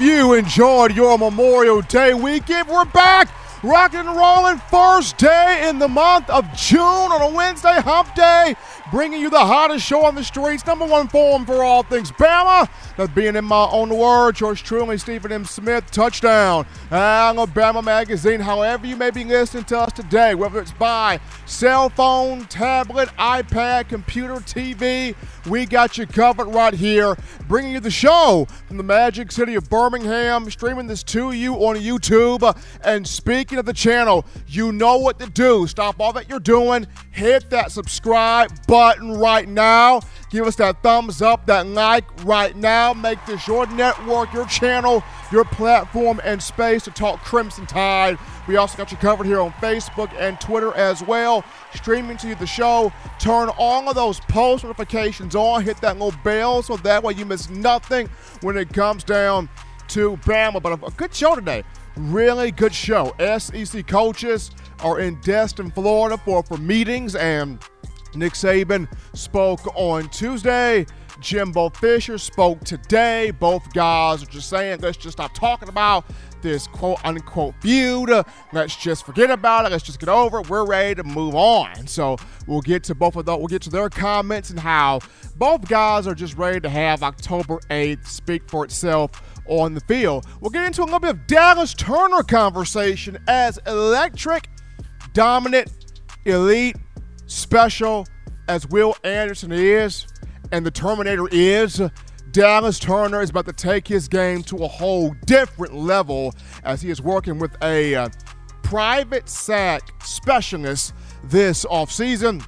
you enjoyed your Memorial Day weekend. We're back rocking and rolling first day in the month of June on a Wednesday hump day, bringing you the hottest show on the streets, number one forum for all things Bama. That's being in my own words, yours truly, Stephen M. Smith, touchdown. Alabama Magazine, however you may be listening to us today, whether it's by cell phone, tablet, iPad, computer, TV, we got you covered right here, bringing you the show from the magic city of Birmingham, streaming this to you on YouTube. Uh, and speaking of the channel, you know what to do. Stop all that you're doing, hit that subscribe button right now. Give us that thumbs up, that like right now. Make this your network, your channel, your platform, and space to talk Crimson Tide. We also got you covered here on Facebook and Twitter as well. Streaming to you the show. Turn all of those post notifications on. Hit that little bell so that way you miss nothing when it comes down to Bama. But a good show today. Really good show. SEC coaches are in Destin, Florida for, for meetings and Nick Saban spoke on Tuesday. Jimbo Fisher spoke today. Both guys are just saying, let's just stop talking about this quote unquote feud. Let's just forget about it. Let's just get over it. We're ready to move on. So we'll get to both of those. We'll get to their comments and how both guys are just ready to have October 8th speak for itself on the field. We'll get into a little bit of Dallas Turner conversation as electric, dominant, elite special as Will Anderson is and the Terminator is, Dallas Turner is about to take his game to a whole different level as he is working with a uh, private sack specialist this offseason.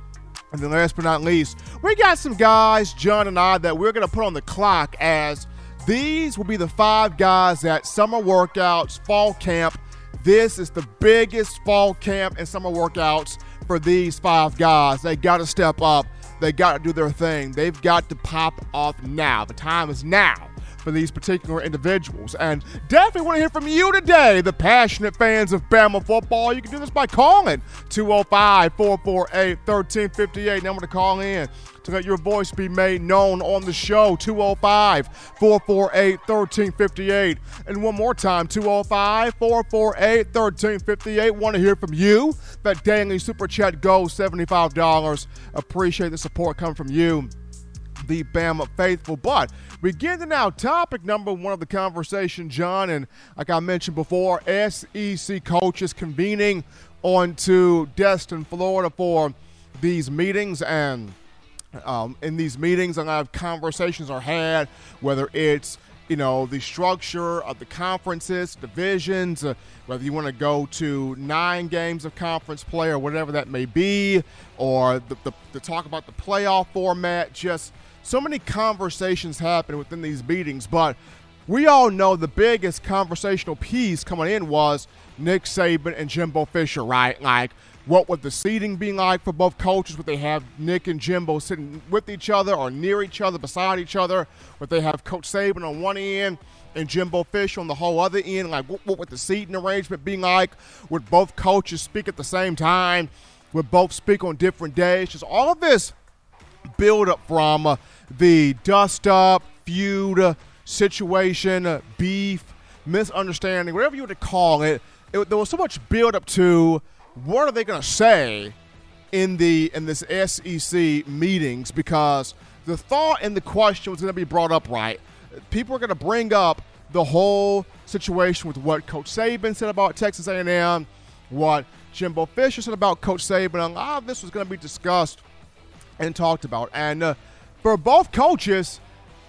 And then last but not least, we got some guys, John and I, that we're going to put on the clock as these will be the five guys at summer workouts, fall camp. This is the biggest fall camp and summer workouts for these five guys. They got to step up. They got to do their thing. They've got to pop off now. The time is now for these particular individuals. And definitely want to hear from you today, the passionate fans of Bama football. You can do this by calling 205 448 1358. Number to call in to let your voice be made known on the show 205 448 1358. And one more time 205 448 1358. Want to hear from you. That daily super chat goes $75. Appreciate the support coming from you the Bama faithful. But we get to now topic number one of the conversation, John. And like I mentioned before, SEC coaches convening onto Destin, Florida for these meetings. And um, in these meetings, a lot of conversations are had, whether it's you know the structure of the conferences, divisions, uh, whether you want to go to nine games of conference play or whatever that may be, or the, the, the talk about the playoff format. Just so many conversations happen within these meetings, but we all know the biggest conversational piece coming in was Nick Saban and Jimbo Fisher, right? Like what would the seating be like for both coaches? Would they have Nick and Jimbo sitting with each other or near each other, beside each other? Would they have Coach Saban on one end and Jimbo Fisher on the whole other end? Like, what, what would the seating arrangement be like? Would both coaches speak at the same time? Would both speak on different days? Just all of this build up from uh, the dust up, feud, uh, situation, uh, beef, misunderstanding, whatever you want to call it. it there was so much build up to what are they going to say in the in this SEC meetings because the thought and the question was going to be brought up right. People are going to bring up the whole situation with what Coach Saban said about Texas A&M, what Jimbo Fisher said about Coach Saban. A lot of this was going to be discussed and talked about. And uh, for both coaches,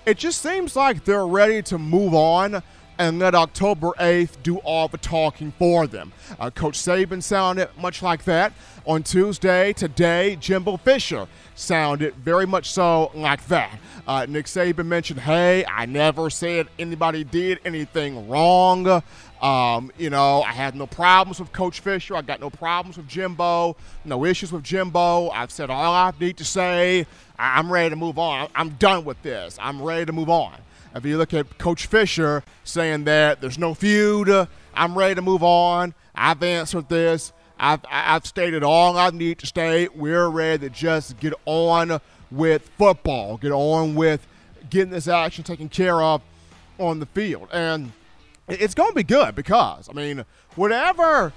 it just seems like they're ready to move on and let October 8th do all the talking for them. Uh, Coach Saban sounded much like that on Tuesday. Today, Jimbo Fisher sounded very much so like that. Uh, Nick Saban mentioned, hey, I never said anybody did anything wrong. Um, you know, I had no problems with Coach Fisher. I got no problems with Jimbo. No issues with Jimbo. I've said all I need to say. I'm ready to move on. I'm done with this. I'm ready to move on. If you look at Coach Fisher saying that there's no feud, I'm ready to move on. I've answered this. I've, I've stated all I need to state. We're ready to just get on with football, get on with getting this action taken care of on the field. And it's going to be good because, I mean, whatever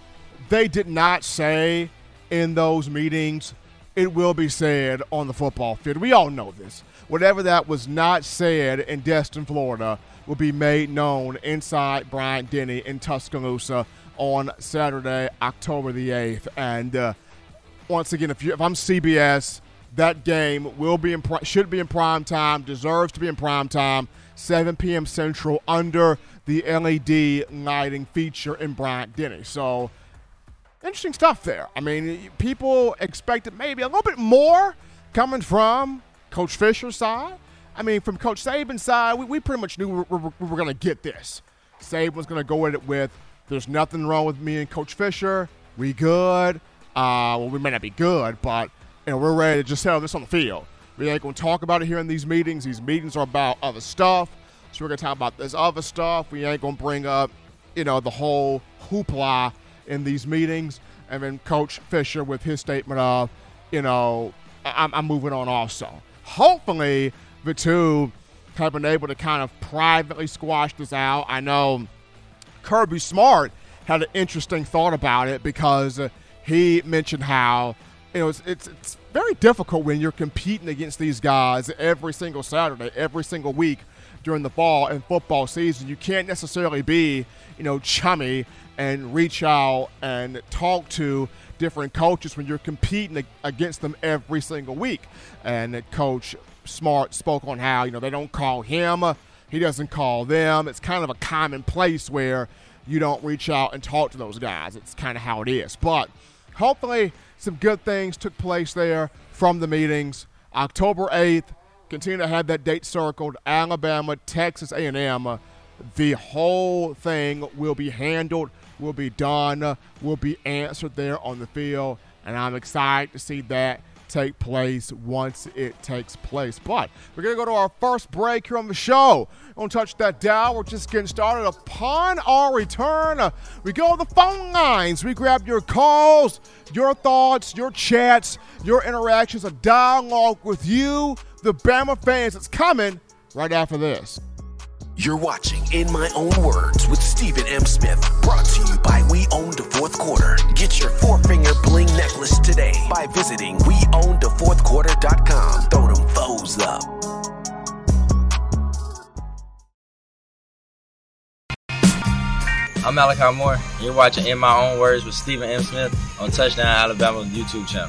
they did not say in those meetings, it will be said on the football field. We all know this. Whatever that was not said in Destin, Florida, will be made known inside Bryant Denny in Tuscaloosa on Saturday, October the 8th. And uh, once again, if, you, if I'm CBS, that game will be in should be in prime time, deserves to be in prime time, 7 p.m. Central under the LED lighting feature in Bryant Denny. So interesting stuff there. I mean, people expected maybe a little bit more coming from Coach Fisher's side. I mean, from Coach Saban's side, we, we pretty much knew we were, we were going to get this. Saban was going to go at it with, there's nothing wrong with me and Coach Fisher. We good. Uh, well, we may not be good, but you know, we're ready to just settle this on the field. We ain't going to talk about it here in these meetings. These meetings are about other stuff. So we're going to talk about this other stuff. We ain't going to bring up, you know, the whole hoopla in these meetings. And then Coach Fisher with his statement of, you know, I'm, I'm moving on also. Hopefully, the two have been able to kind of privately squash this out. I know Kirby Smart had an interesting thought about it because uh, he mentioned how you know it's, it's, it's very difficult when you're competing against these guys every single Saturday, every single week during the fall and football season. You can't necessarily be you know chummy and reach out and talk to different coaches when you're competing against them every single week. And Coach Smart spoke on how, you know, they don't call him, he doesn't call them. It's kind of a common place where you don't reach out and talk to those guys. It's kind of how it is. But hopefully some good things took place there from the meetings. October 8th, continue to have that date circled. Alabama, Texas A&M. The whole thing will be handled, will be done, will be answered there on the field, and I'm excited to see that take place once it takes place. But we're going to go to our first break here on the show. Don't touch that dial. We're just getting started. Upon our return, uh, we go to the phone lines. We grab your calls, your thoughts, your chats, your interactions, a dialogue with you, the Bama fans. It's coming right after this. You're watching In My Own Words with Stephen M. Smith, brought to you by We Own the Fourth Quarter. Get your four finger bling necklace today by visiting WeOwnTheFourthQuarter.com. Throw them foes up. I'm Malachi Moore, and you're watching In My Own Words with Stephen M. Smith on Touchdown Alabama YouTube channel.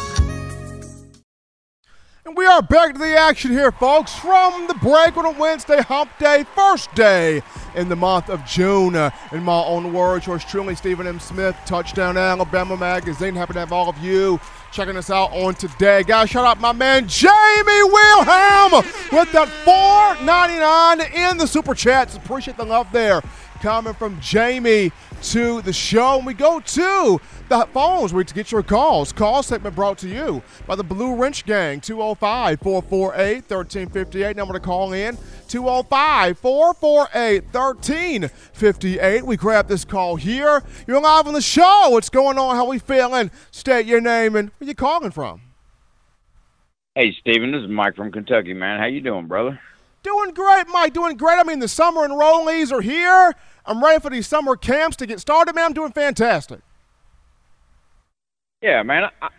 We are back to the action here, folks, from the break on a Wednesday hump day, first day in the month of June. Uh, in my own words, yours truly, Stephen M. Smith, Touchdown Alabama Magazine. Happy to have all of you checking us out on today. Guys, shout out my man Jamie Wilhelm with that $4.99 in the super chats. Appreciate the love there coming from Jamie to the show. And we go to the phones where to get your calls. Call segment brought to you by the Blue Wrench Gang, 205 448 1358. Number to call in 205 448 1358. We grab this call here. You're live on the show. What's going on? How we feeling? State your name and where you calling from. Hey, Steven, this is Mike from Kentucky, man. How you doing, brother? Doing great, Mike. Doing great. I mean, the summer enrollees are here. I'm ready for these summer camps to get started, man. I'm doing fantastic. Yeah, man. I,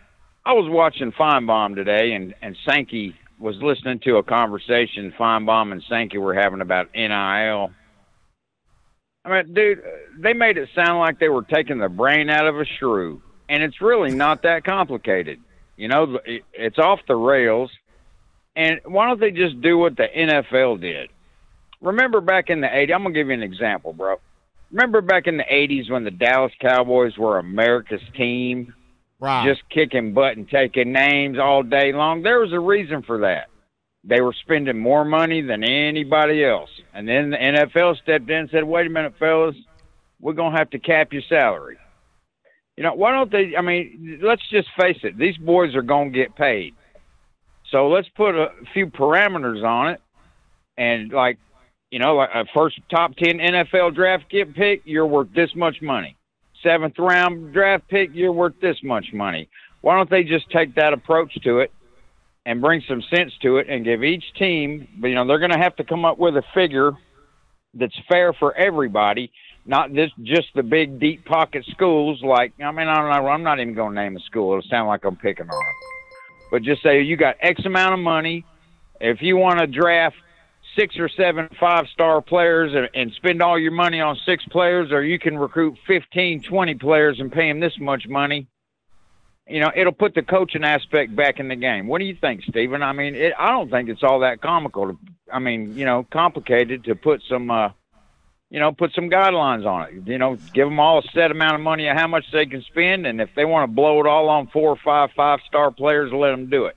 I was watching Finebaum today, and and Sankey was listening to a conversation Finebaum and Sankey were having about NIL. I mean, dude, they made it sound like they were taking the brain out of a shrew, and it's really not that complicated. You know, it's off the rails. And why don't they just do what the NFL did? Remember back in the 80s, I'm going to give you an example, bro. Remember back in the 80s when the Dallas Cowboys were America's team? Right. Just kicking butt and taking names all day long. There was a reason for that. They were spending more money than anybody else. And then the NFL stepped in and said, wait a minute, fellas, we're going to have to cap your salary. You know, why don't they? I mean, let's just face it. These boys are going to get paid. So let's put a few parameters on it. And, like, you know, like a first top 10 NFL draft get pick, you're worth this much money. Seventh round draft pick, you're worth this much money. Why don't they just take that approach to it and bring some sense to it and give each team, you know, they're going to have to come up with a figure that's fair for everybody, not this, just the big deep pocket schools. Like, I mean, I don't know, I'm not even going to name a school. It'll sound like I'm picking on them. But just say you got X amount of money. If you want to draft six or seven five star players and, and spend all your money on six players, or you can recruit 15, 20 players and pay them this much money you know, it'll put the coaching aspect back in the game. What do you think, Stephen? I mean, it, I don't think it's all that comical. To, I mean, you know, complicated to put some, uh, you know, put some guidelines on it. You know, give them all a set amount of money of how much they can spend, and if they want to blow it all on four or five five star players, let them do it.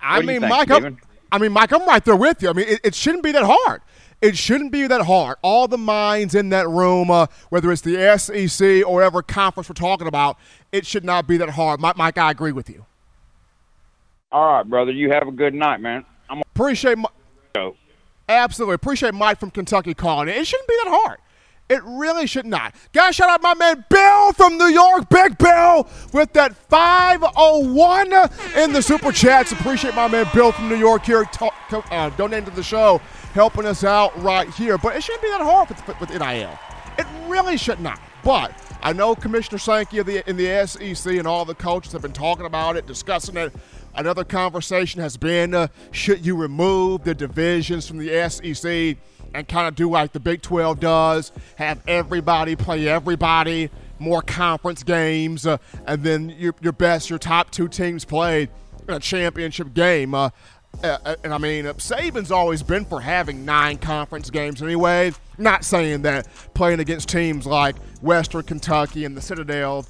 I mean, think, Mike, I'm, I mean, Mike, I'm right there with you. I mean, it, it shouldn't be that hard it shouldn't be that hard. All the minds in that room, uh, whether it's the SEC or whatever conference we're talking about, it should not be that hard. Mike, Mike I agree with you. All right, brother. You have a good night, man. I'm appreciate Mike. Absolutely appreciate Mike from Kentucky calling. It shouldn't be that hard. It really should not. Guys, shout out my man Bill from New York, Big Bill, with that 501 in the super chats. Appreciate my man Bill from New York here uh, donating to the show helping us out right here. But it shouldn't be that hard with, with NIL. It really should not. But I know Commissioner Sankey the, in the SEC and all the coaches have been talking about it, discussing it. Another conversation has been uh, should you remove the divisions from the SEC and kind of do like the Big 12 does, have everybody play everybody, more conference games, uh, and then your, your best, your top two teams played in a championship game. Uh, uh, uh, and I mean, uh, Saban's always been for having nine conference games anyway. Not saying that playing against teams like Western Kentucky and the Citadel,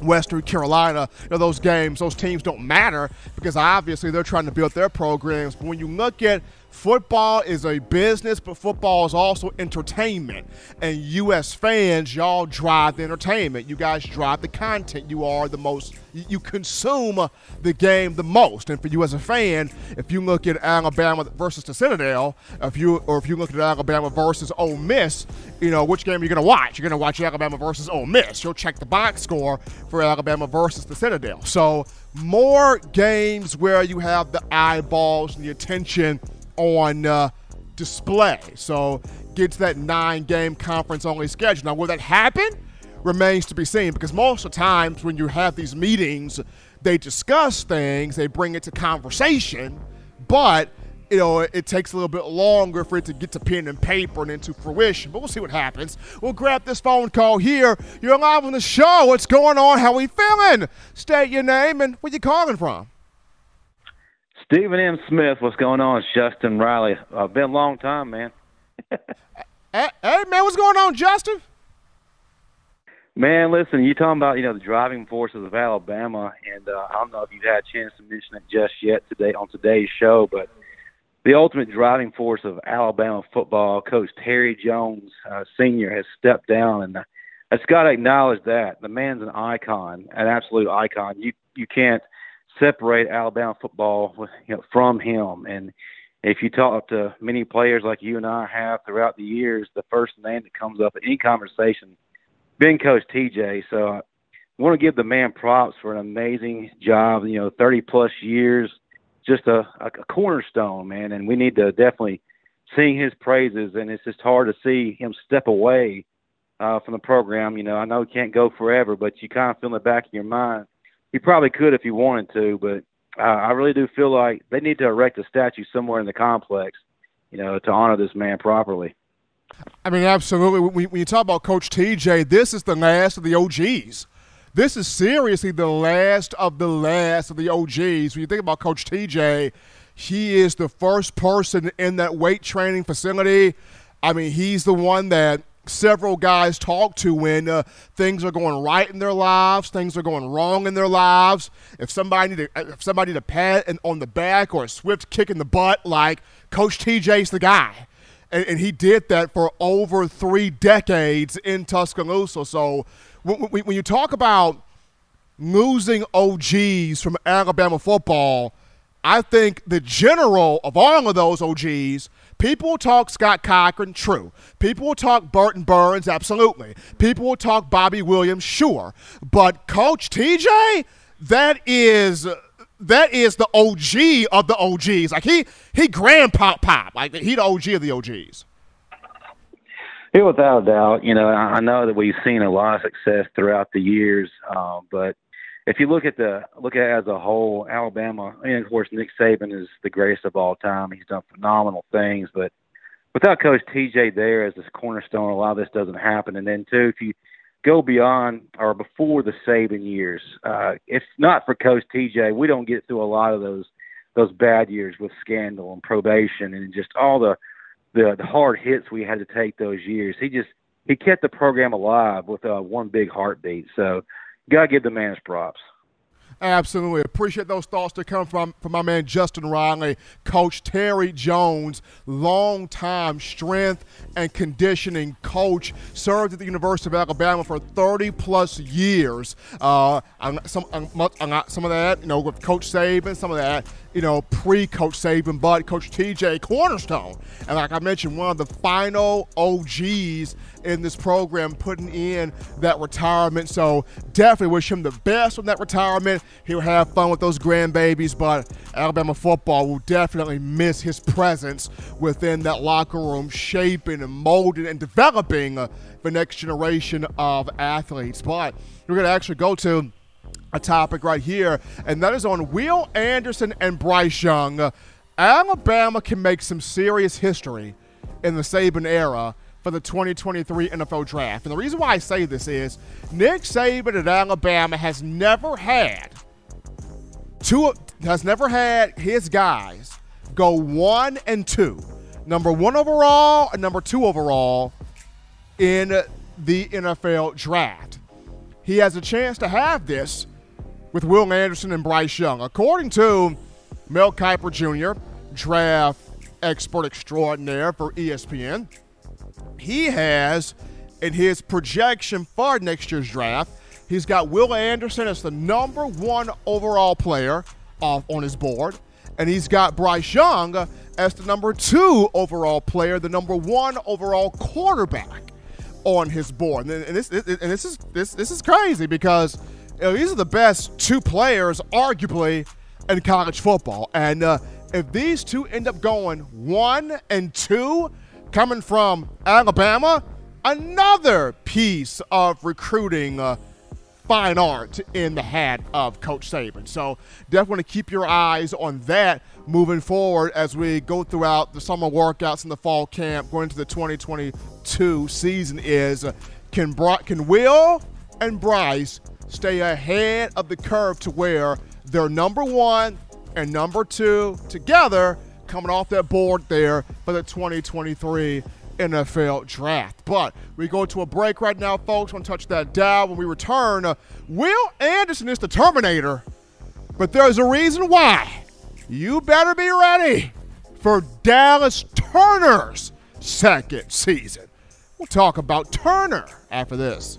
Western Carolina, you know, those games, those teams don't matter because obviously they're trying to build their programs. But when you look at Football is a business, but football is also entertainment. And U.S. fans, y'all drive the entertainment. You guys drive the content. You are the most, you consume the game the most. And for you as a fan, if you look at Alabama versus the Citadel, if you or if you look at Alabama versus Ole Miss, you know which game are you going to watch? You're going to watch Alabama versus Ole Miss. You'll check the box score for Alabama versus the Citadel. So more games where you have the eyeballs and the attention on uh, display. So get to that nine game conference only schedule. Now, will that happen? Remains to be seen because most of the times when you have these meetings, they discuss things, they bring it to conversation, but you know, it takes a little bit longer for it to get to pen and paper and into fruition. But we'll see what happens. We'll grab this phone call here. You're live on the show. What's going on? How we feeling? State your name and where you calling from. Stephen M. Smith, what's going on? Justin Riley. Uh, been a long time, man. hey, hey, man, what's going on, Justin? Man, listen, you talking about you know the driving forces of Alabama, and uh, I don't know if you've had a chance to mention it just yet today on today's show, but the ultimate driving force of Alabama football, Coach Terry Jones uh, Senior, has stepped down, and I just got to acknowledge that the man's an icon, an absolute icon. You you can't separate Alabama football you know, from him. And if you talk to many players like you and I have throughout the years, the first name that comes up in conversation, been Coach TJ. So I want to give the man props for an amazing job. You know, 30 plus years, just a, a cornerstone, man. And we need to definitely sing his praises. And it's just hard to see him step away uh, from the program. You know, I know he can't go forever, but you kind of feel in the back of your mind he probably could if he wanted to, but uh, I really do feel like they need to erect a statue somewhere in the complex, you know, to honor this man properly. I mean, absolutely. When, when you talk about Coach TJ, this is the last of the OGs. This is seriously the last of the last of the OGs. When you think about Coach TJ, he is the first person in that weight training facility. I mean, he's the one that several guys talk to when uh, things are going right in their lives, things are going wrong in their lives. If somebody need a, if somebody need pat on the back or a swift kick in the butt, like Coach TJ's the guy. And, and he did that for over three decades in Tuscaloosa. So when, when you talk about losing OGs from Alabama football, I think the general of all of those OGs – People will talk Scott Cochran, true. People will talk Burton Burns, absolutely. People will talk Bobby Williams, sure. But Coach TJ, that is that is the OG of the OGs. Like he he grandpa pop. Like he the OG of the OGs. Yeah, without a doubt. You know, I know that we've seen a lot of success throughout the years, uh, but if you look at the look at as a whole, Alabama, and of course Nick Saban is the greatest of all time. He's done phenomenal things, but without Coach TJ there as this cornerstone, a lot of this doesn't happen. And then too, if you go beyond or before the Saban years, uh, if not for Coach TJ, we don't get through a lot of those those bad years with scandal and probation and just all the the, the hard hits we had to take those years. He just he kept the program alive with uh, one big heartbeat. So gotta give the man his props. Absolutely. Appreciate those thoughts to come from, from my man Justin Riley. Coach Terry Jones, long-time strength and conditioning coach, served at the University of Alabama for 30 plus years. Uh, some, some of that, you know, with Coach Saban, some of that you know, pre Coach Saban, but Coach TJ Cornerstone. And like I mentioned, one of the final OGs in this program putting in that retirement. So definitely wish him the best on that retirement. He'll have fun with those grandbabies, but Alabama football will definitely miss his presence within that locker room, shaping and molding and developing uh, the next generation of athletes. But we're going to actually go to a topic right here, and that is on Will Anderson and Bryce Young. Alabama can make some serious history in the Saban era for the 2023 NFL Draft. And the reason why I say this is Nick Saban at Alabama has never had two has never had his guys go one and two, number one overall and number two overall in the NFL Draft. He has a chance to have this with Will Anderson and Bryce Young. According to Mel Kiper Jr., draft expert extraordinaire for ESPN, he has in his projection for next year's draft, he's got Will Anderson as the number one overall player off on his board, and he's got Bryce Young as the number two overall player, the number one overall quarterback on his board. And this, and this is this this is crazy because know, these are the best two players, arguably, in college football. And uh, if these two end up going one and two, coming from Alabama, another piece of recruiting uh, fine art in the hat of Coach Saban. So definitely keep your eyes on that moving forward as we go throughout the summer workouts and the fall camp going into the 2022 season. Is uh, can Brock can Will and Bryce stay ahead of the curve to where they're number one and number two together coming off that board there for the 2023 NFL draft. But we go to a break right now, folks. To touch that dial when we return. Will Anderson is the Terminator, but there's a reason why. You better be ready for Dallas Turner's second season. We'll talk about Turner after this.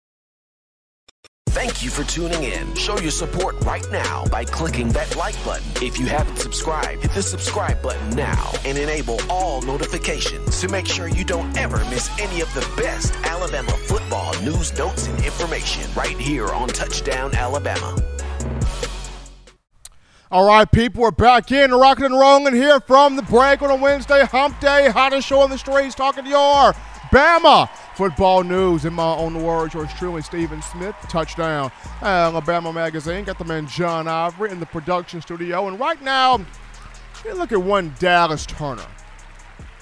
Thank you for tuning in. Show your support right now by clicking that like button. If you haven't subscribed, hit the subscribe button now and enable all notifications to make sure you don't ever miss any of the best Alabama football news, notes, and information right here on Touchdown Alabama. All right, people, we're back in rocking and rolling here from the break on a Wednesday, hump day, hottest show on the streets, talking to your Bama football news. In my own words, yours truly, Stephen Smith, touchdown. Alabama Magazine, got the man John Ivory in the production studio. And right now, look at one Dallas Turner.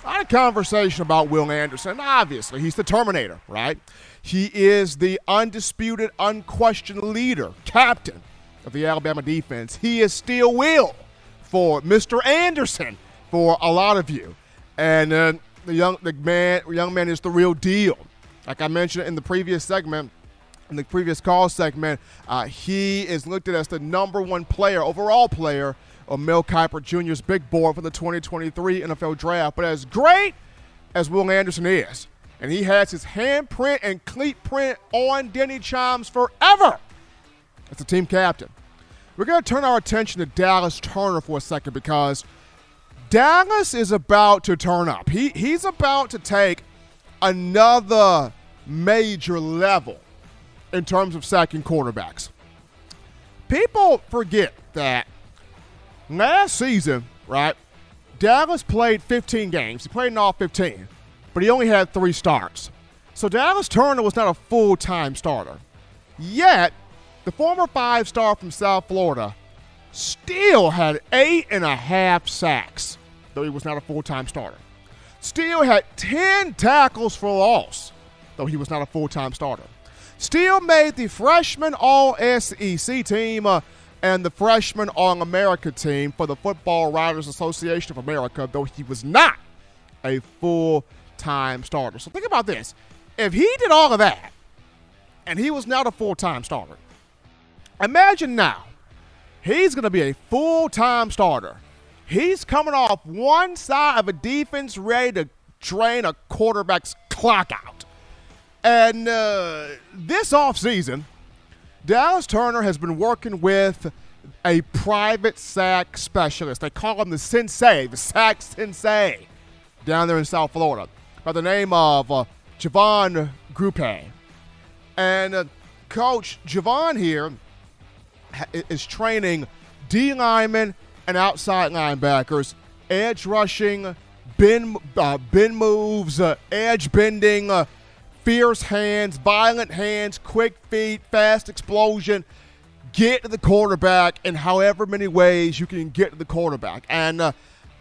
I had a conversation about Will Anderson. Obviously, he's the Terminator, right? He is the undisputed, unquestioned leader, captain of the Alabama defense. He is still Will for Mr. Anderson for a lot of you. And uh, the young the man young man is the real deal. Like I mentioned in the previous segment, in the previous call segment, uh, he is looked at as the number one player, overall player of Mel Kiper Jr.'s big board for the 2023 NFL Draft. But as great as Will Anderson is, and he has his handprint and cleat print on Denny Chimes forever as the team captain. We're going to turn our attention to Dallas Turner for a second because Dallas is about to turn up. He, he's about to take another major level in terms of sacking quarterbacks. People forget that last season, right, Dallas played 15 games. He played in all 15, but he only had three starts. So Dallas Turner was not a full time starter. Yet, the former five star from South Florida still had eight and a half sacks, though he was not a full time starter. Still had 10 tackles for loss, though he was not a full time starter. Still made the freshman All SEC team uh, and the freshman All America team for the Football Writers Association of America, though he was not a full time starter. So think about this. If he did all of that and he was not a full time starter, imagine now he's going to be a full time starter. He's coming off one side of a defense ready to drain a quarterback's clock out. And uh, this offseason, Dallas Turner has been working with a private sack specialist. They call him the sensei, the sack sensei, down there in South Florida, by the name of uh, Javon Grupe. And uh, Coach Javon here ha- is training D linemen and outside linebackers, edge rushing, bend, uh, bend moves, uh, edge bending, uh, fierce hands, violent hands, quick feet, fast explosion. Get to the quarterback in however many ways you can get to the quarterback. And uh,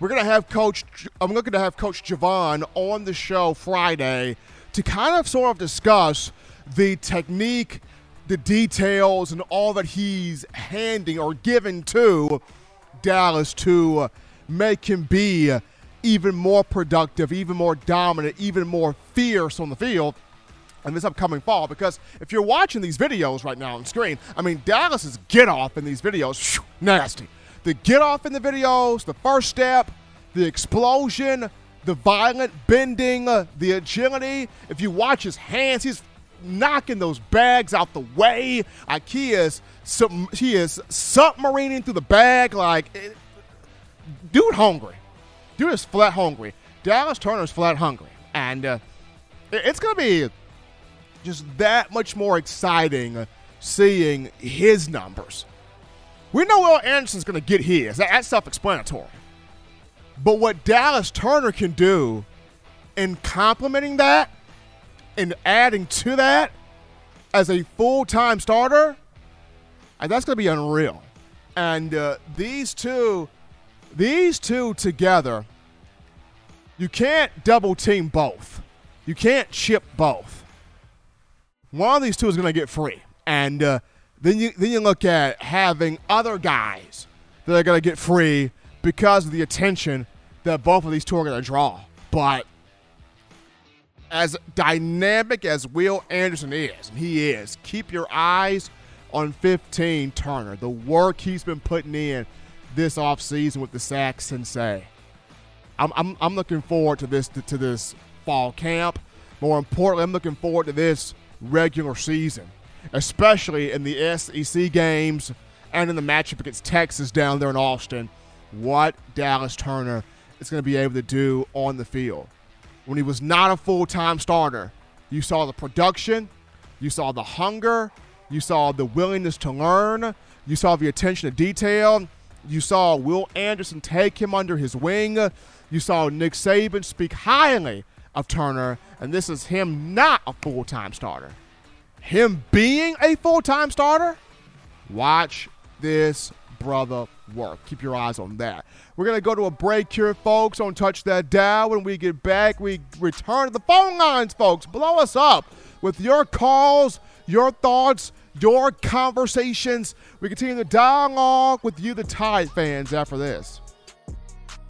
we're gonna have Coach. I'm looking to have Coach Javon on the show Friday to kind of sort of discuss the technique, the details, and all that he's handing or giving to Dallas to make him be even more productive, even more dominant, even more fierce on the field in this upcoming fall. Because if you're watching these videos right now on screen, I mean, Dallas's get off in these videos, phew, nasty. The get off in the videos, the first step, the explosion, the violent bending, uh, the agility. If you watch his hands, he's knocking those bags out the way. Like he is, sub- he is submarining through the bag. Like, it, dude, hungry. Dude is flat hungry. Dallas Turner's flat hungry, and uh, it- it's gonna be just that much more exciting seeing his numbers. We know Will Anderson's going to get his. That's self explanatory. But what Dallas Turner can do in complementing that and adding to that as a full time starter, that's going to be unreal. And uh, these two, these two together, you can't double team both. You can't chip both one of these two is going to get free. And uh, then you then you look at having other guys that are going to get free because of the attention that both of these two are going to draw. But as dynamic as Will Anderson is, and he is, keep your eyes on 15 Turner. The work he's been putting in this offseason with the Sack Sensei. I'm, I'm, I'm looking forward to this to, to this fall camp. More importantly, I'm looking forward to this regular season, especially in the SEC games and in the matchup against Texas down there in Austin. What Dallas Turner is going to be able to do on the field. When he was not a full time starter, you saw the production, you saw the hunger, you saw the willingness to learn, you saw the attention to detail, you saw Will Anderson take him under his wing, you saw Nick Saban speak highly of Turner, and this is him not a full time starter. Him being a full time starter, watch this brother work. Keep your eyes on that. We're going to go to a break here, folks. Don't touch that dial. When we get back, we return to the phone lines, folks. Blow us up with your calls, your thoughts, your conversations. We continue the dialogue with you, the Tide fans, after this.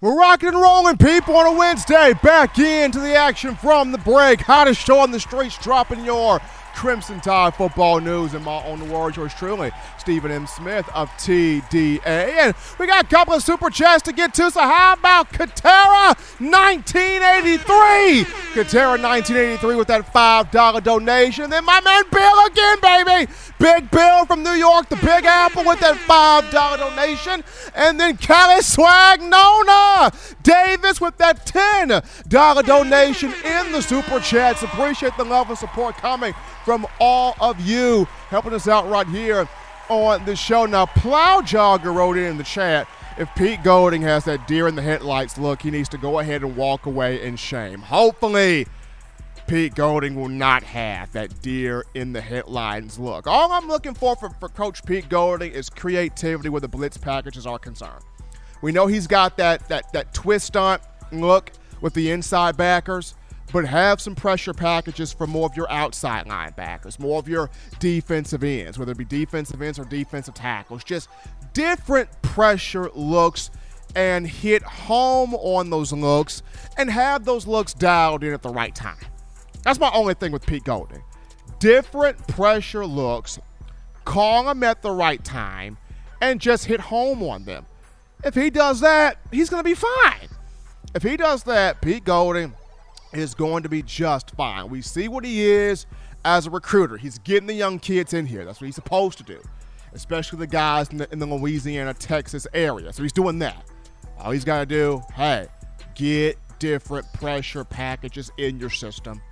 We're rocking and rolling, people, on a Wednesday. Back into the action from the break. Hottest show on the streets, dropping your Crimson Tide football news in my own words. Yours truly, Stephen M. Smith of TDA. And we got a couple of super chats to get to, so how about Katera 1983? Katera 1983 with that $5 donation. Then my man Bill again, baby. Big Bill from New York, the Big Apple with that $5 donation. And then Kelly Swag Nona Davis with that $10 donation in the super chats. Appreciate the love and support coming from all of you helping us out right here on the show. Now, Plow Jogger wrote in, the chat if Pete Golding has that deer in the headlights look, he needs to go ahead and walk away in shame. Hopefully, Pete Golding will not have that deer in the headlines look. All I'm looking for, for for Coach Pete Golding is creativity where the blitz packages are concerned. We know he's got that that that twist stunt look with the inside backers, but have some pressure packages for more of your outside linebackers, more of your defensive ends, whether it be defensive ends or defensive tackles. Just different pressure looks and hit home on those looks and have those looks dialed in at the right time. That's my only thing with Pete Golding. Different pressure looks, call them at the right time, and just hit home on them. If he does that, he's going to be fine. If he does that, Pete Golding is going to be just fine. We see what he is as a recruiter. He's getting the young kids in here. That's what he's supposed to do, especially the guys in the, in the Louisiana, Texas area. So he's doing that. All he's got to do, hey, get different pressure packages in your system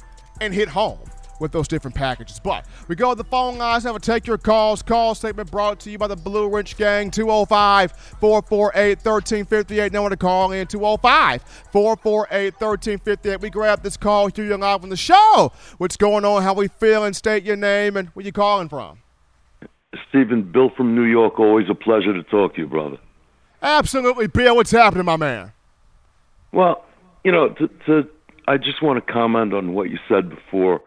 and hit home with those different packages. But we go to the phone lines now to take your calls. Call statement brought to you by the Blue Wrench Gang, 205 448 1358. No one to call in, 205 448 1358. We grab this call here you live on the show. What's going on? How we feeling? State your name and where you calling from. Stephen, Bill from New York. Always a pleasure to talk to you, brother. Absolutely, Bill. What's happening, my man? Well, you know, to, to I just want to comment on what you said before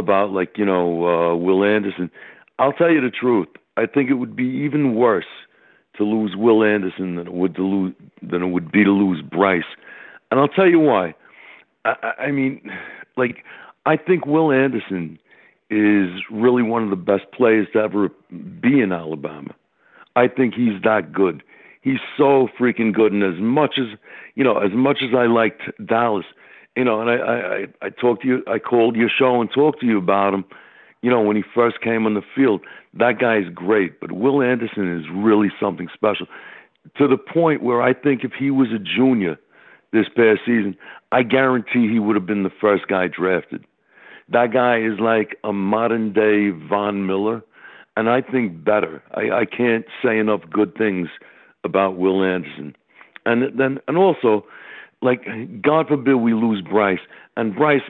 about like you know uh, Will Anderson. I'll tell you the truth. I think it would be even worse to lose Will Anderson than it would to lose than it would be to lose Bryce. And I'll tell you why. I, I mean, like I think Will Anderson is really one of the best players to ever be in Alabama. I think he's that good. He's so freaking good, and as much as you know, as much as I liked Dallas, you know, and I I I talked to you, I called your show and talked to you about him. You know, when he first came on the field, that guy is great, but Will Anderson is really something special. To the point where I think if he was a junior this past season, I guarantee he would have been the first guy drafted. That guy is like a modern day Von Miller, and I think better. I, I can't say enough good things about Will Anderson. And then, and also, like, God forbid we lose Bryce. And Bryce,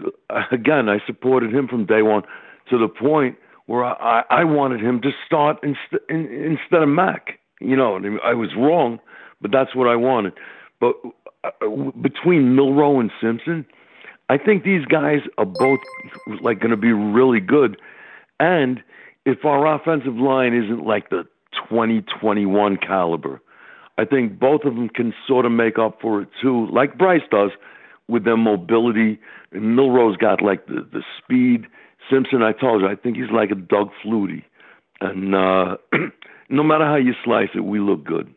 again, I supported him from day one to the point where I, I wanted him to start inst- in, instead of Mac. You know, I was wrong, but that's what I wanted. But uh, between Milroe and Simpson, I think these guys are both like going to be really good. And if our offensive line isn't like the 2021 caliber, I think both of them can sort of make up for it too, like Bryce does with their mobility. And Milroe's got like the, the speed. Simpson, I told you, I think he's like a Doug Flutie. And uh, no matter how you slice it, we look good.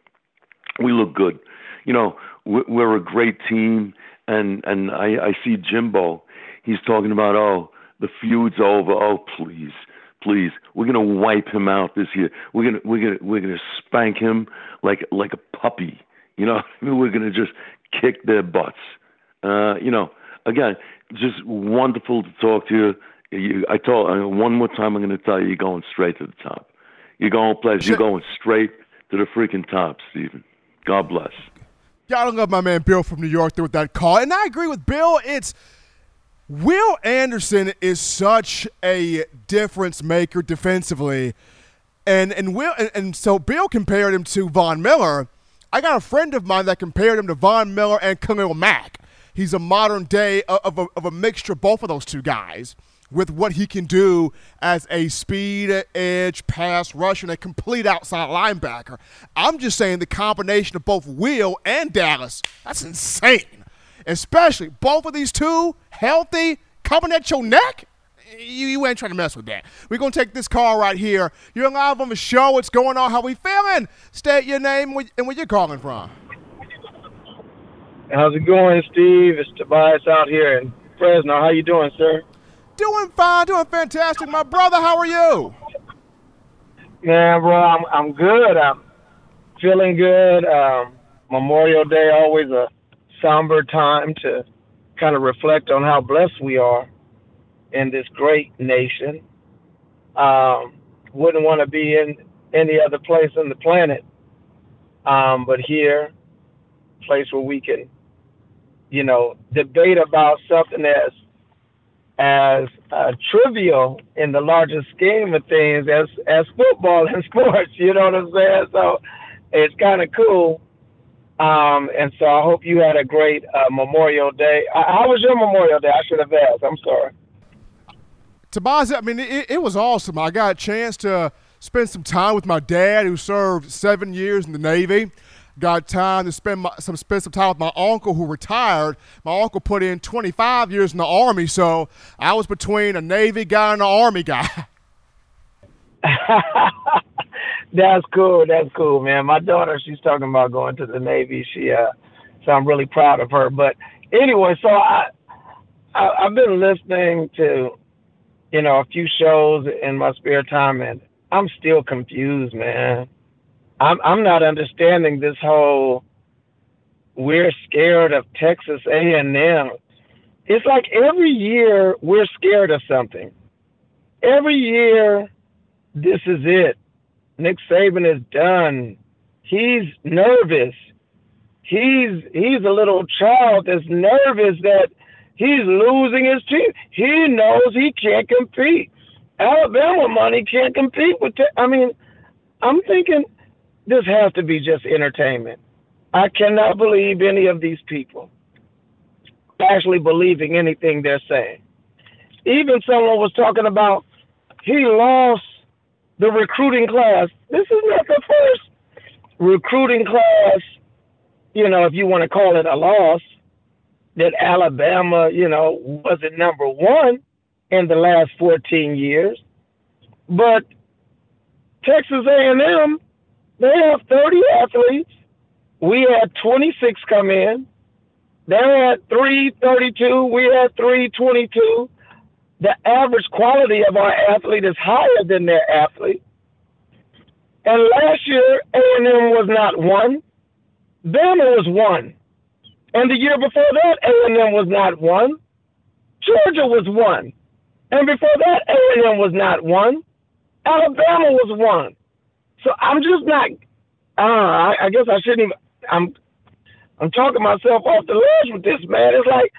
We look good. You know, we're a great team and and I, I see Jimbo. He's talking about oh the feud's over. Oh please, please, we're gonna wipe him out this year. We're gonna we're gonna we're gonna spank him like like a puppy. You know, we're gonna just kick their butts. Uh, you know, again, just wonderful to talk to you. you I told uh, one more time. I'm going to tell you, you're going straight to the top. You're going place. You're going straight to the freaking top, Stephen. God bless. Gotta love my man Bill from New York there with that call. And I agree with Bill. It's Will Anderson is such a difference maker defensively. And and Will and, and so Bill compared him to Von Miller. I got a friend of mine that compared him to Von Miller and Khalil Mack. He's a modern day of, of, a, of a mixture of both of those two guys with what he can do as a speed edge pass rusher and a complete outside linebacker. I'm just saying the combination of both Will and Dallas, that's insane. Especially both of these two healthy coming at your neck. You, you ain't trying to mess with that. We're going to take this call right here. You're live on the show. What's going on? How we feeling? State your name and where you're calling from. How's it going, Steve? It's Tobias out here in Fresno. How you doing, sir? Doing fine, doing fantastic. My brother, how are you? Man, bro, I'm I'm good. I'm feeling good. Um, Memorial Day always a somber time to kind of reflect on how blessed we are in this great nation. Um, wouldn't want to be in any other place on the planet, um, but here, place where we can, you know, debate about something that's as uh, trivial in the larger scheme of things as as football and sports. You know what I'm saying? So it's kind of cool. Um, and so I hope you had a great uh, Memorial Day. Uh, how was your Memorial Day? I should have asked. I'm sorry. Tobias, I mean, it, it was awesome. I got a chance to spend some time with my dad, who served seven years in the Navy got time to spend my, some spend some time with my uncle who retired. My uncle put in 25 years in the army, so I was between a Navy guy and an Army guy. That's cool. That's cool, man. My daughter, she's talking about going to the Navy. She, uh, so I'm really proud of her. But anyway, so I, I I've been listening to, you know, a few shows in my spare time, and I'm still confused, man. I'm I'm not understanding this whole we're scared of Texas A&M. It's like every year we're scared of something. Every year this is it. Nick Saban is done. He's nervous. He's he's a little child that's nervous that he's losing his team. He knows he can't compete. Alabama money can't compete with. Te- I mean, I'm thinking this has to be just entertainment. I cannot believe any of these people actually believing anything they're saying. Even someone was talking about he lost the recruiting class. This is not the first recruiting class, you know, if you want to call it a loss, that Alabama, you know, wasn't number one in the last 14 years. But Texas A&M, they have 30 athletes. We had 26 come in. They had 332. We had 322. The average quality of our athlete is higher than their athlete. And last year, A&M was not one. Bama was one. And the year before that, A&M was not one. Georgia was one. And before that, A&M was not one. Alabama was one. So I'm just not. Uh, I, I guess I shouldn't even. I'm. I'm talking myself off the ledge with this man. It's like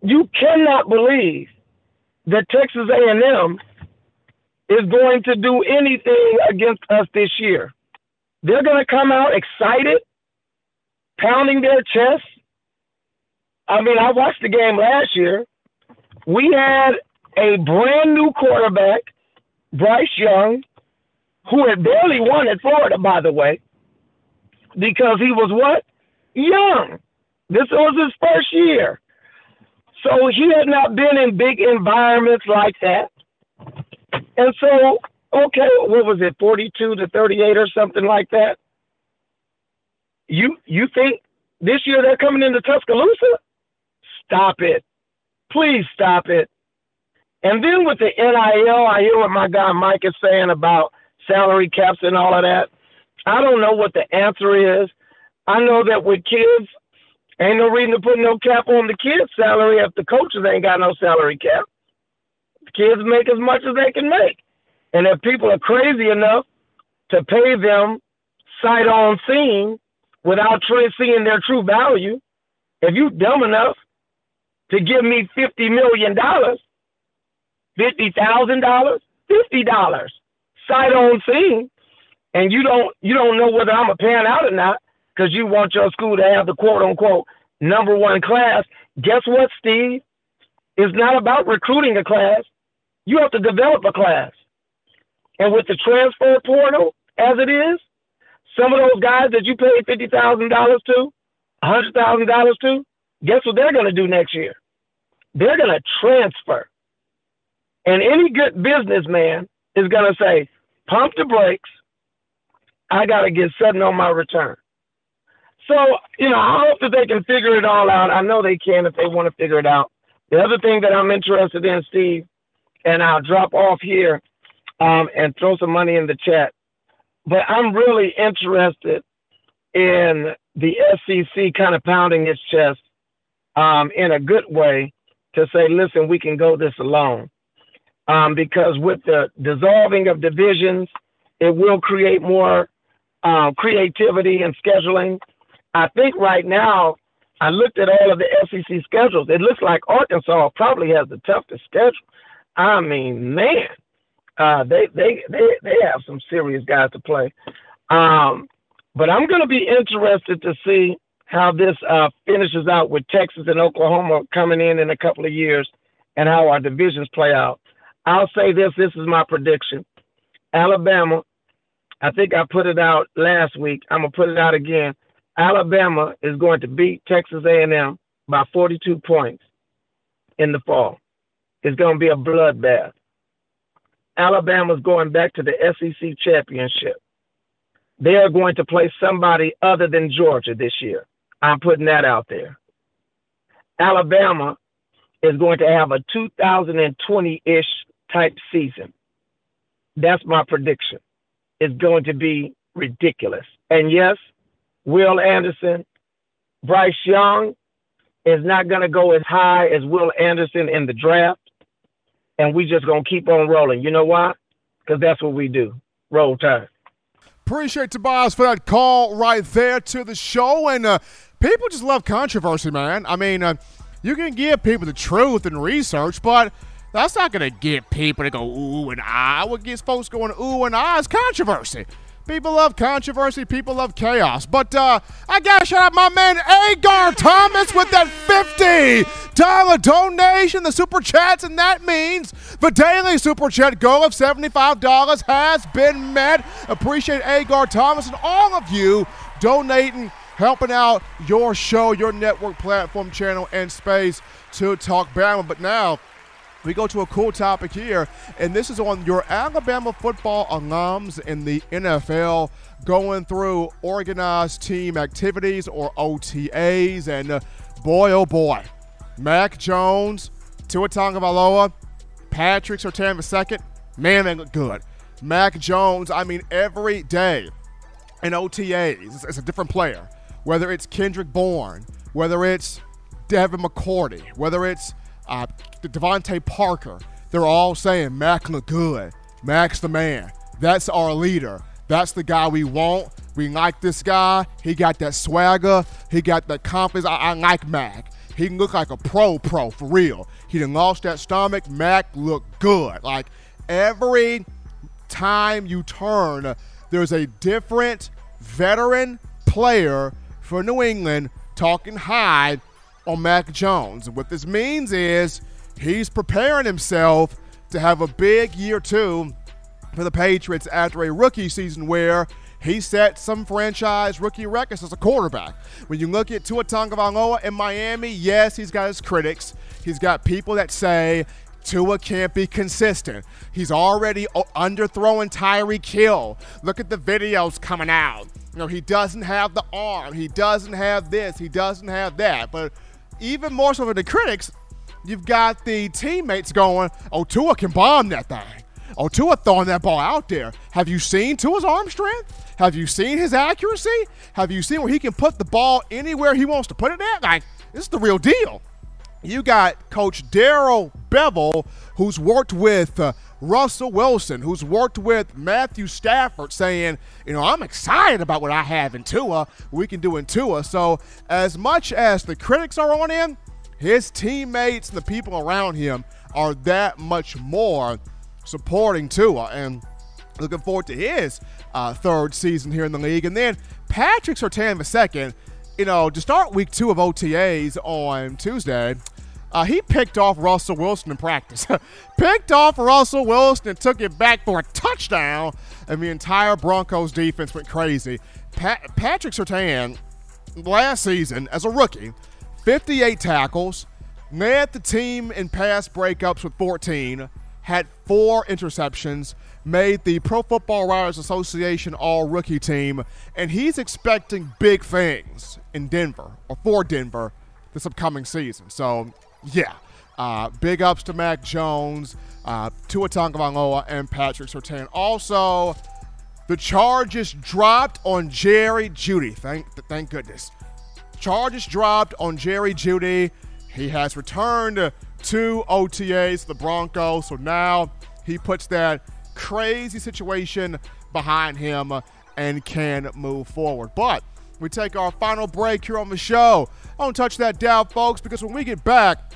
you cannot believe that Texas A&M is going to do anything against us this year. They're going to come out excited, pounding their chest. I mean, I watched the game last year. We had a brand new quarterback, Bryce Young, who had barely won at Florida, by the way, because he was what? Young. This was his first year. So he had not been in big environments like that. And so, okay, what was it, 42 to 38 or something like that? You you think this year they're coming into Tuscaloosa? Stop it. Please stop it. And then with the NIL, I hear what my guy Mike is saying about salary caps and all of that. I don't know what the answer is. I know that with kids, ain't no reason to put no cap on the kids' salary if the coaches ain't got no salary cap. The kids make as much as they can make. And if people are crazy enough to pay them sight on scene without seeing their true value, if you dumb enough to give me fifty million dollars, fifty thousand dollars, fifty dollars, sight on scene, and you don't you don't know whether I'm a pan out or not because you want your school to have the quote unquote number one class. Guess what, Steve? It's not about recruiting a class. You have to develop a class. And with the transfer portal as it is, some of those guys that you paid fifty thousand dollars to, hundred thousand dollars to, guess what they're going to do next year? They're going to transfer. And any good businessman is going to say, pump the brakes. I got to get something on my return. So, you know, I hope that they can figure it all out. I know they can if they want to figure it out. The other thing that I'm interested in, Steve, and I'll drop off here um, and throw some money in the chat, but I'm really interested in the SEC kind of pounding its chest um, in a good way to say, listen, we can go this alone. Um, because with the dissolving of divisions, it will create more uh, creativity and scheduling. I think right now, I looked at all of the SEC schedules. It looks like Arkansas probably has the toughest schedule. I mean, man, uh, they they they they have some serious guys to play. Um, but I'm going to be interested to see how this uh, finishes out with Texas and Oklahoma coming in in a couple of years, and how our divisions play out. I'll say this: this is my prediction. Alabama. I think I put it out last week. I'm gonna put it out again. Alabama is going to beat Texas A&M by 42 points in the fall. It's going to be a bloodbath. Alabama's going back to the SEC championship. They are going to play somebody other than Georgia this year. I'm putting that out there. Alabama is going to have a 2020 ish type season. That's my prediction. It's going to be ridiculous. And yes, Will Anderson, Bryce Young is not going to go as high as Will Anderson in the draft. And we just going to keep on rolling. You know why? Because that's what we do. Roll time. Appreciate Tobias for that call right there to the show. And uh, people just love controversy, man. I mean, uh, you can give people the truth and research, but that's not going to get people to go ooh and ah. What gets folks going ooh and ah is controversy. People love controversy. People love chaos. But uh, I gotta shout out my man Agar Thomas with that fifty dollar donation, the super chats, and that means the daily super chat goal of seventy five dollars has been met. Appreciate Agar Thomas and all of you donating, helping out your show, your network platform, channel, and space to talk Bama. But now we go to a cool topic here, and this is on your Alabama football alums in the NFL going through organized team activities or OTAs. And uh, boy, oh boy, Mac Jones, Tua Tagovailoa, Patrick Surtain II, man, they look good. Mac Jones, I mean, every day in OTAs, it's a different player. Whether it's Kendrick Bourne, whether it's Devin McCourty, whether it's uh, DeVante Parker, they're all saying Mac look good. Mac's the man. That's our leader. That's the guy we want. We like this guy. He got that swagger. He got that confidence. I, I like Mac. He can look like a pro pro for real. He done lost that stomach. Mac look good. Like every time you turn, there's a different veteran player for New England talking high on Mac Jones. What this means is he's preparing himself to have a big year two for the Patriots after a rookie season where he set some franchise rookie records as a quarterback. When you look at Tua Tagovailoa in Miami, yes, he's got his critics. He's got people that say Tua can't be consistent. He's already underthrowing Tyreek Hill. Look at the videos coming out. You know, he doesn't have the arm. He doesn't have this. He doesn't have that. But even more so than the critics, you've got the teammates going, oh, Tua can bomb that thing. Oh, Tua throwing that ball out there. Have you seen Tua's arm strength? Have you seen his accuracy? Have you seen where he can put the ball anywhere he wants to put it at? Like, this is the real deal. You got Coach Darrell Bevell, who's worked with uh, Russell Wilson, who's worked with Matthew Stafford, saying, you know, I'm excited about what I have in Tua, we can do in Tua. So, as much as the critics are on him, his teammates and the people around him are that much more supporting Tua. And looking forward to his uh, third season here in the league. And then Patrick Surtain II, you know, to start week two of OTAs on Tuesday, uh, he picked off Russell Wilson in practice. picked off Russell Wilson and took it back for a touchdown, and the entire Broncos defense went crazy. Pat- Patrick Surtain, last season as a rookie, 58 tackles, led the team in pass breakups with 14, had four interceptions, made the Pro Football Writers Association All Rookie team, and he's expecting big things in Denver or for Denver this upcoming season. So, yeah, uh, big ups to Mac Jones, uh, Tua Tagovailoa, and Patrick Surtain. Also, the charges dropped on Jerry Jeudy. Thank, thank goodness. Charges dropped on Jerry Jeudy. He has returned to OTAs, the Broncos. So now he puts that crazy situation behind him and can move forward. But we take our final break here on the show. Don't touch that down, folks, because when we get back,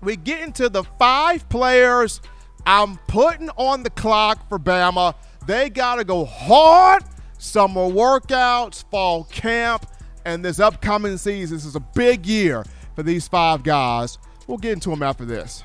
we get into the five players I'm putting on the clock for Bama. They got to go hard. Summer workouts, fall camp, and this upcoming season. This is a big year for these five guys. We'll get into them after this.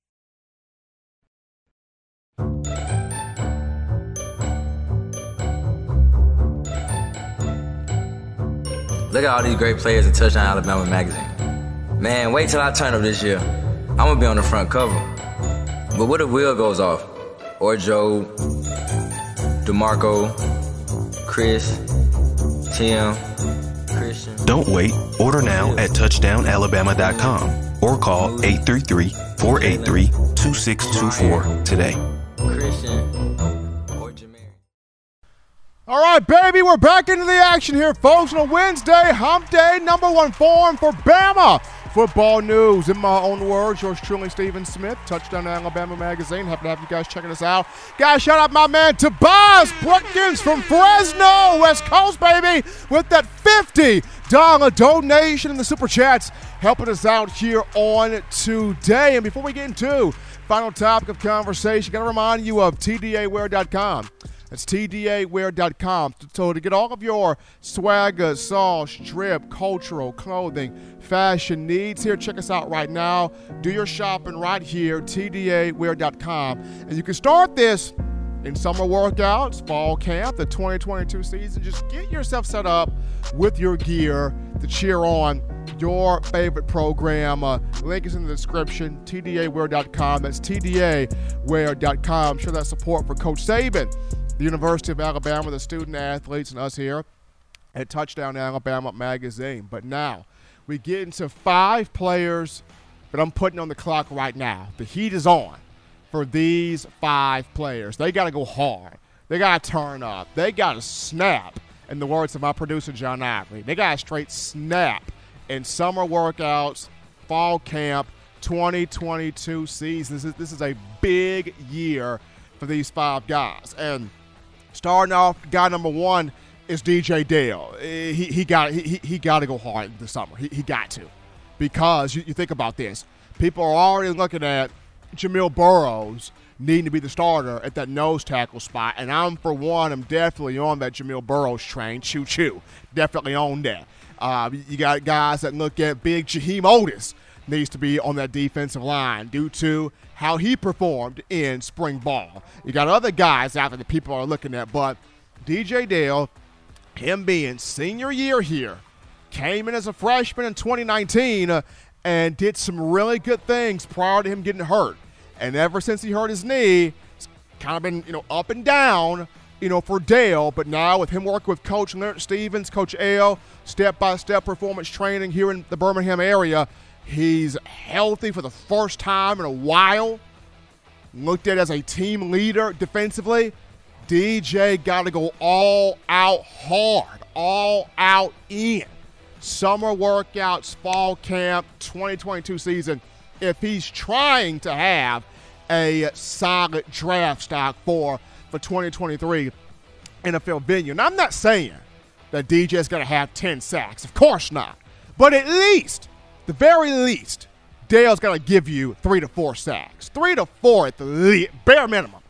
Look at all these great players in Touchdown Alabama magazine. Man, wait till I turn up this year. I'm gonna be on the front cover. But what if Will goes off? Or Joe, DeMarco, Chris, Tim, Christian. Don't wait. Order now at touchdownalabama.com or call 833 483 2624 today. Christian. All right, baby, we're back into the action here, folks, on a Wednesday, hump day, number one form for Bama. Football news, in my own words, yours truly, Stephen Smith, Touchdown Alabama Magazine. Happy to have you guys checking us out. Guys, shout out my man Tobias Brookins from Fresno, West Coast, baby, with that $50 donation in the Super Chats, helping us out here on today. And before we get into final topic of conversation, got to remind you of TDAwear.com. That's TDAwear.com. So to get all of your swagger, sauce, drip, cultural, clothing, fashion needs here, check us out right now. Do your shopping right here, TDAwear.com. And you can start this in summer workouts, fall camp, the 2022 season. Just get yourself set up with your gear to cheer on your favorite program. Uh, link is in the description, tdawear.com. That's tdawear.com. Show that support for Coach Saban, the University of Alabama, the student athletes, and us here at Touchdown Alabama Magazine. But now we get into five players that I'm putting on the clock right now. The heat is on for these five players. They got to go hard. They got to turn up. They got to snap, in the words of my producer, John Ivory. They got to straight snap in summer workouts, fall camp, 2022 season. This is, this is a big year for these five guys. And starting off, guy number one is DJ Dale. He, he got he, he got to go hard this summer. He, he got to. Because you, you think about this. People are already looking at Jamil Burroughs needing to be the starter at that nose tackle spot. And I'm, for one, I'm definitely on that Jamil Burroughs train. Choo choo. Definitely on that. Uh, you got guys that look at big Jaheim Oatis needs to be on that defensive line due to how he performed in spring ball. You got other guys out there that people are looking at, but DJ Dale, him being senior year here, came in as a freshman in 2019 uh, and did some really good things prior to him getting hurt. And ever since he hurt his knee, it's kind of been, you know, up and down, you know, for Dale. But now with him working with Coach Leonard Stevens, Coach L, step-by-step performance training here in the Birmingham area, he's healthy for the first time in a while. Looked at as a team leader defensively. DJ got to go all out hard, all out in. Summer workouts, fall camp, 2022 season. If he's trying to have a solid draft stock for for 2023 NFL venue, and I'm not saying that DJ's going to have 10 sacks, of course not, but at least, the very least, Dale's going to give you three to four sacks, three to four at the le- bare minimum,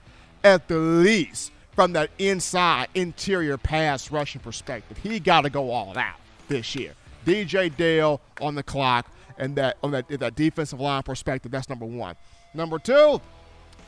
at the least from that inside interior pass rushing perspective. He got to go all out this year. DJ Dale on the clock and that on that that defensive line perspective. That's number one. Number two,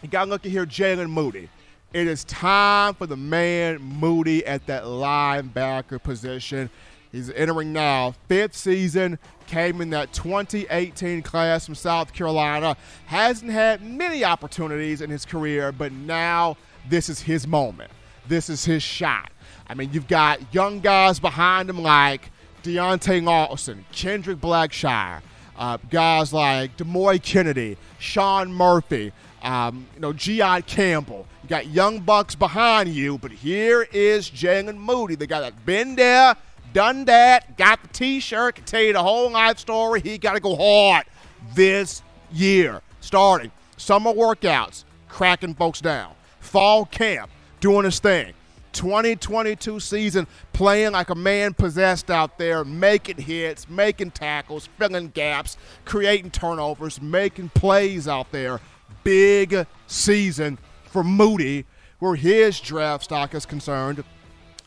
you got to look at here, Jaylen Moody. It is time for the man Moody at that linebacker position. He's entering now fifth season. Came in that 2018 class from South Carolina. Hasn't had many opportunities in his career, but now this is his moment. This is his shot. I mean, you've got young guys behind him like Deontae Lawson, Kendrick Blackshire, uh, guys like Demouy Kennedy, Sean Murphy, um, you know, G.I. Campbell. You got young bucks behind you, but here is Jaylen Moody, the guy that been there, done that, got the T-shirt, can tell you the whole life story. He got to go hard this year, starting summer workouts, cracking folks down, fall camp, doing his thing. 2022 season playing like a man possessed out there, making hits, making tackles, filling gaps, creating turnovers, making plays out there. Big season for Moody, where his draft stock is concerned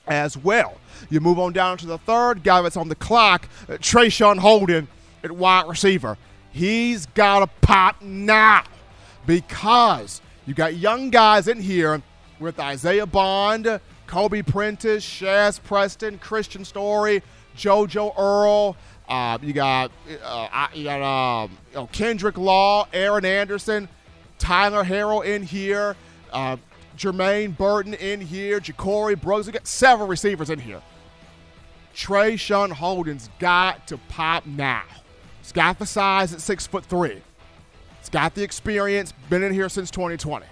as well. You move on down to the third guy that's on the clock, uh, Traeshon Holden at wide receiver. He's got to pop now because you got young guys in here with Isaiah Bond, Kobe Prentice, Shaz Preston, Christian Story, JoJo Earle. Uh, you got uh, you got um, you know, Kendrick Law, Aaron Anderson, Tyler Harrell in here, uh, Jermaine Burton in here, Ja'Corey Brooks. We got several receivers in here. Traeshon Holden's got to pop now. He's got the size at six foot three. It's got the experience, been in here since 2020.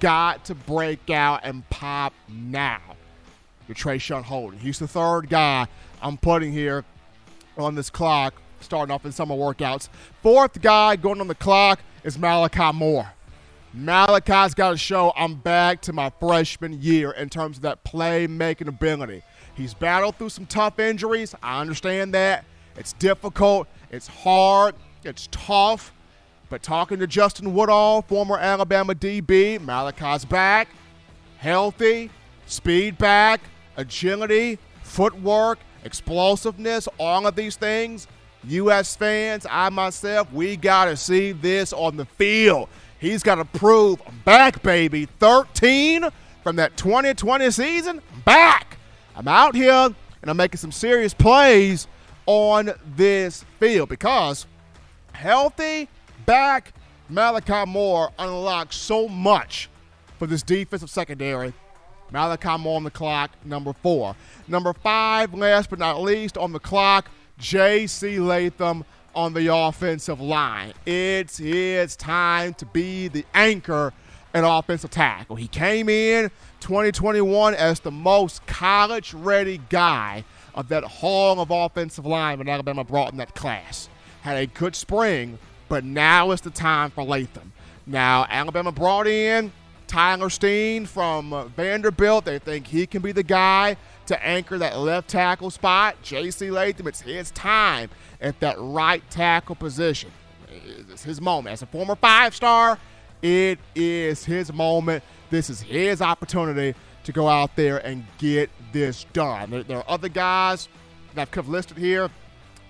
Got to break out and pop now. Your Traeshon Holden. He's the third guy I'm putting here on this clock, starting off in summer workouts. Fourth guy going on the clock is Malachi Moore. Malachi's got to show I'm back to my freshman year in terms of that playmaking ability. He's battled through some tough injuries. I understand that. It's difficult, it's hard, it's tough. But talking to Justin Woodall, former Alabama DB, Malachi's back, healthy, speed back, agility, footwork, explosiveness, all of these things. U.S. fans, I myself, we got to see this on the field. He's got to prove back, baby. 13 from that 2020 season, back. I'm out here and I'm making some serious plays on this field because healthy back Malachi Moore unlocks so much for this defensive secondary. Malachi Moore on the clock, number four. Number five, last but not least, on the clock, J.C. Latham on the offensive line. It's his time to be the anchor at offensive tackle. He came in 2021 as the most college ready guy of that hall of offensive line when Alabama brought in that class. Had a good spring, but now is the time for Latham. Now, Alabama brought in Tyler Steen from Vanderbilt. They think he can be the guy to anchor that left tackle spot. J.C. Latham, it's his time at that right tackle position. It's his moment. As a former five star, it is his moment. This is his opportunity to go out there and get this done. There, there are other guys that I've listed here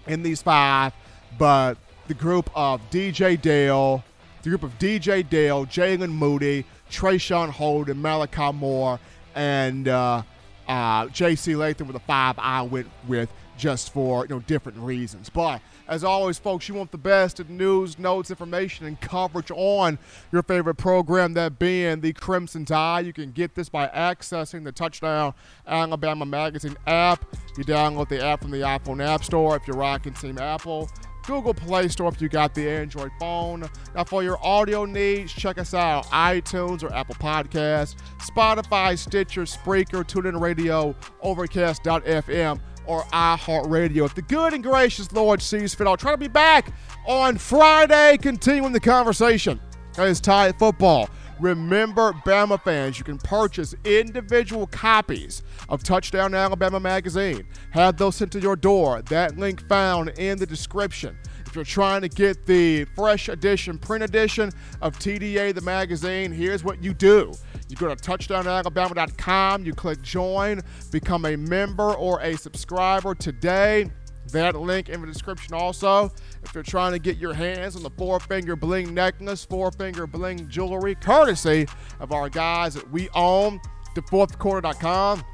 in these five, but the group of DJ Dale, the group of DJ Dale, Jaylen Moody, Traeshon Holden, Malachi Moore, and uh, uh, J.C. Latham were the five I went with just for you know different reasons. But as always, folks, you want the best in news, notes, information, and coverage on your favorite program, that being the Crimson Tide. You can get this by accessing the Touchdown Alabama Magazine app. You download the app from the iPhone App Store if you're rocking Team Apple. Google Play Store if you got the Android phone. Now, for your audio needs, check us out iTunes or Apple Podcasts, Spotify, Stitcher, Spreaker, TuneIn Radio, Overcast.fm, or iHeartRadio. If the good and gracious Lord sees fit, I'll try to be back on Friday, continuing the conversation. It's Tide Football. Remember, Bama fans, you can purchase individual copies of Touchdown Alabama magazine. Have those sent to your door. That link found in the description. If you're trying to get the fresh edition, print edition of TDA the magazine, here's what you do. You go to touchdownalabama.com, you click join, become a member or a subscriber today. That link in the description also. If you're trying to get your hands on the four finger bling necklace, four finger bling jewelry, courtesy of our guys that we own, thefourthquarter.com.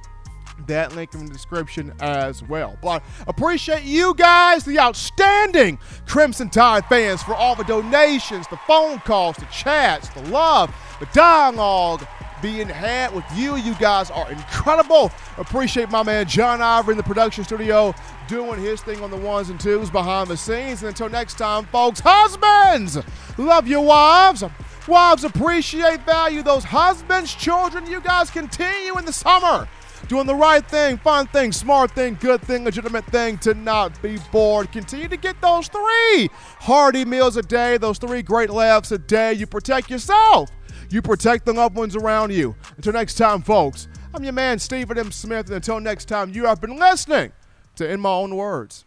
That link in the description as well. But appreciate you guys, the outstanding Crimson Tide fans, for all the donations, the phone calls, the chats, the love, the dialogue, being had with you. You guys are incredible. Appreciate my man John Ivory in the production studio doing his thing on the ones and twos behind the scenes. And until next time, folks, husbands, love your wives. Wives appreciate, value those husbands, children. You guys continue in the summer doing the right thing, fun thing, smart thing, good thing, legitimate thing to not be bored. Continue to get those three hearty meals a day, those three great laughs a day. You protect yourself. You protect the loved ones around you. Until next time, folks, I'm your man, Stephen M. Smith, and until next time, you have been listening to In My Own Words.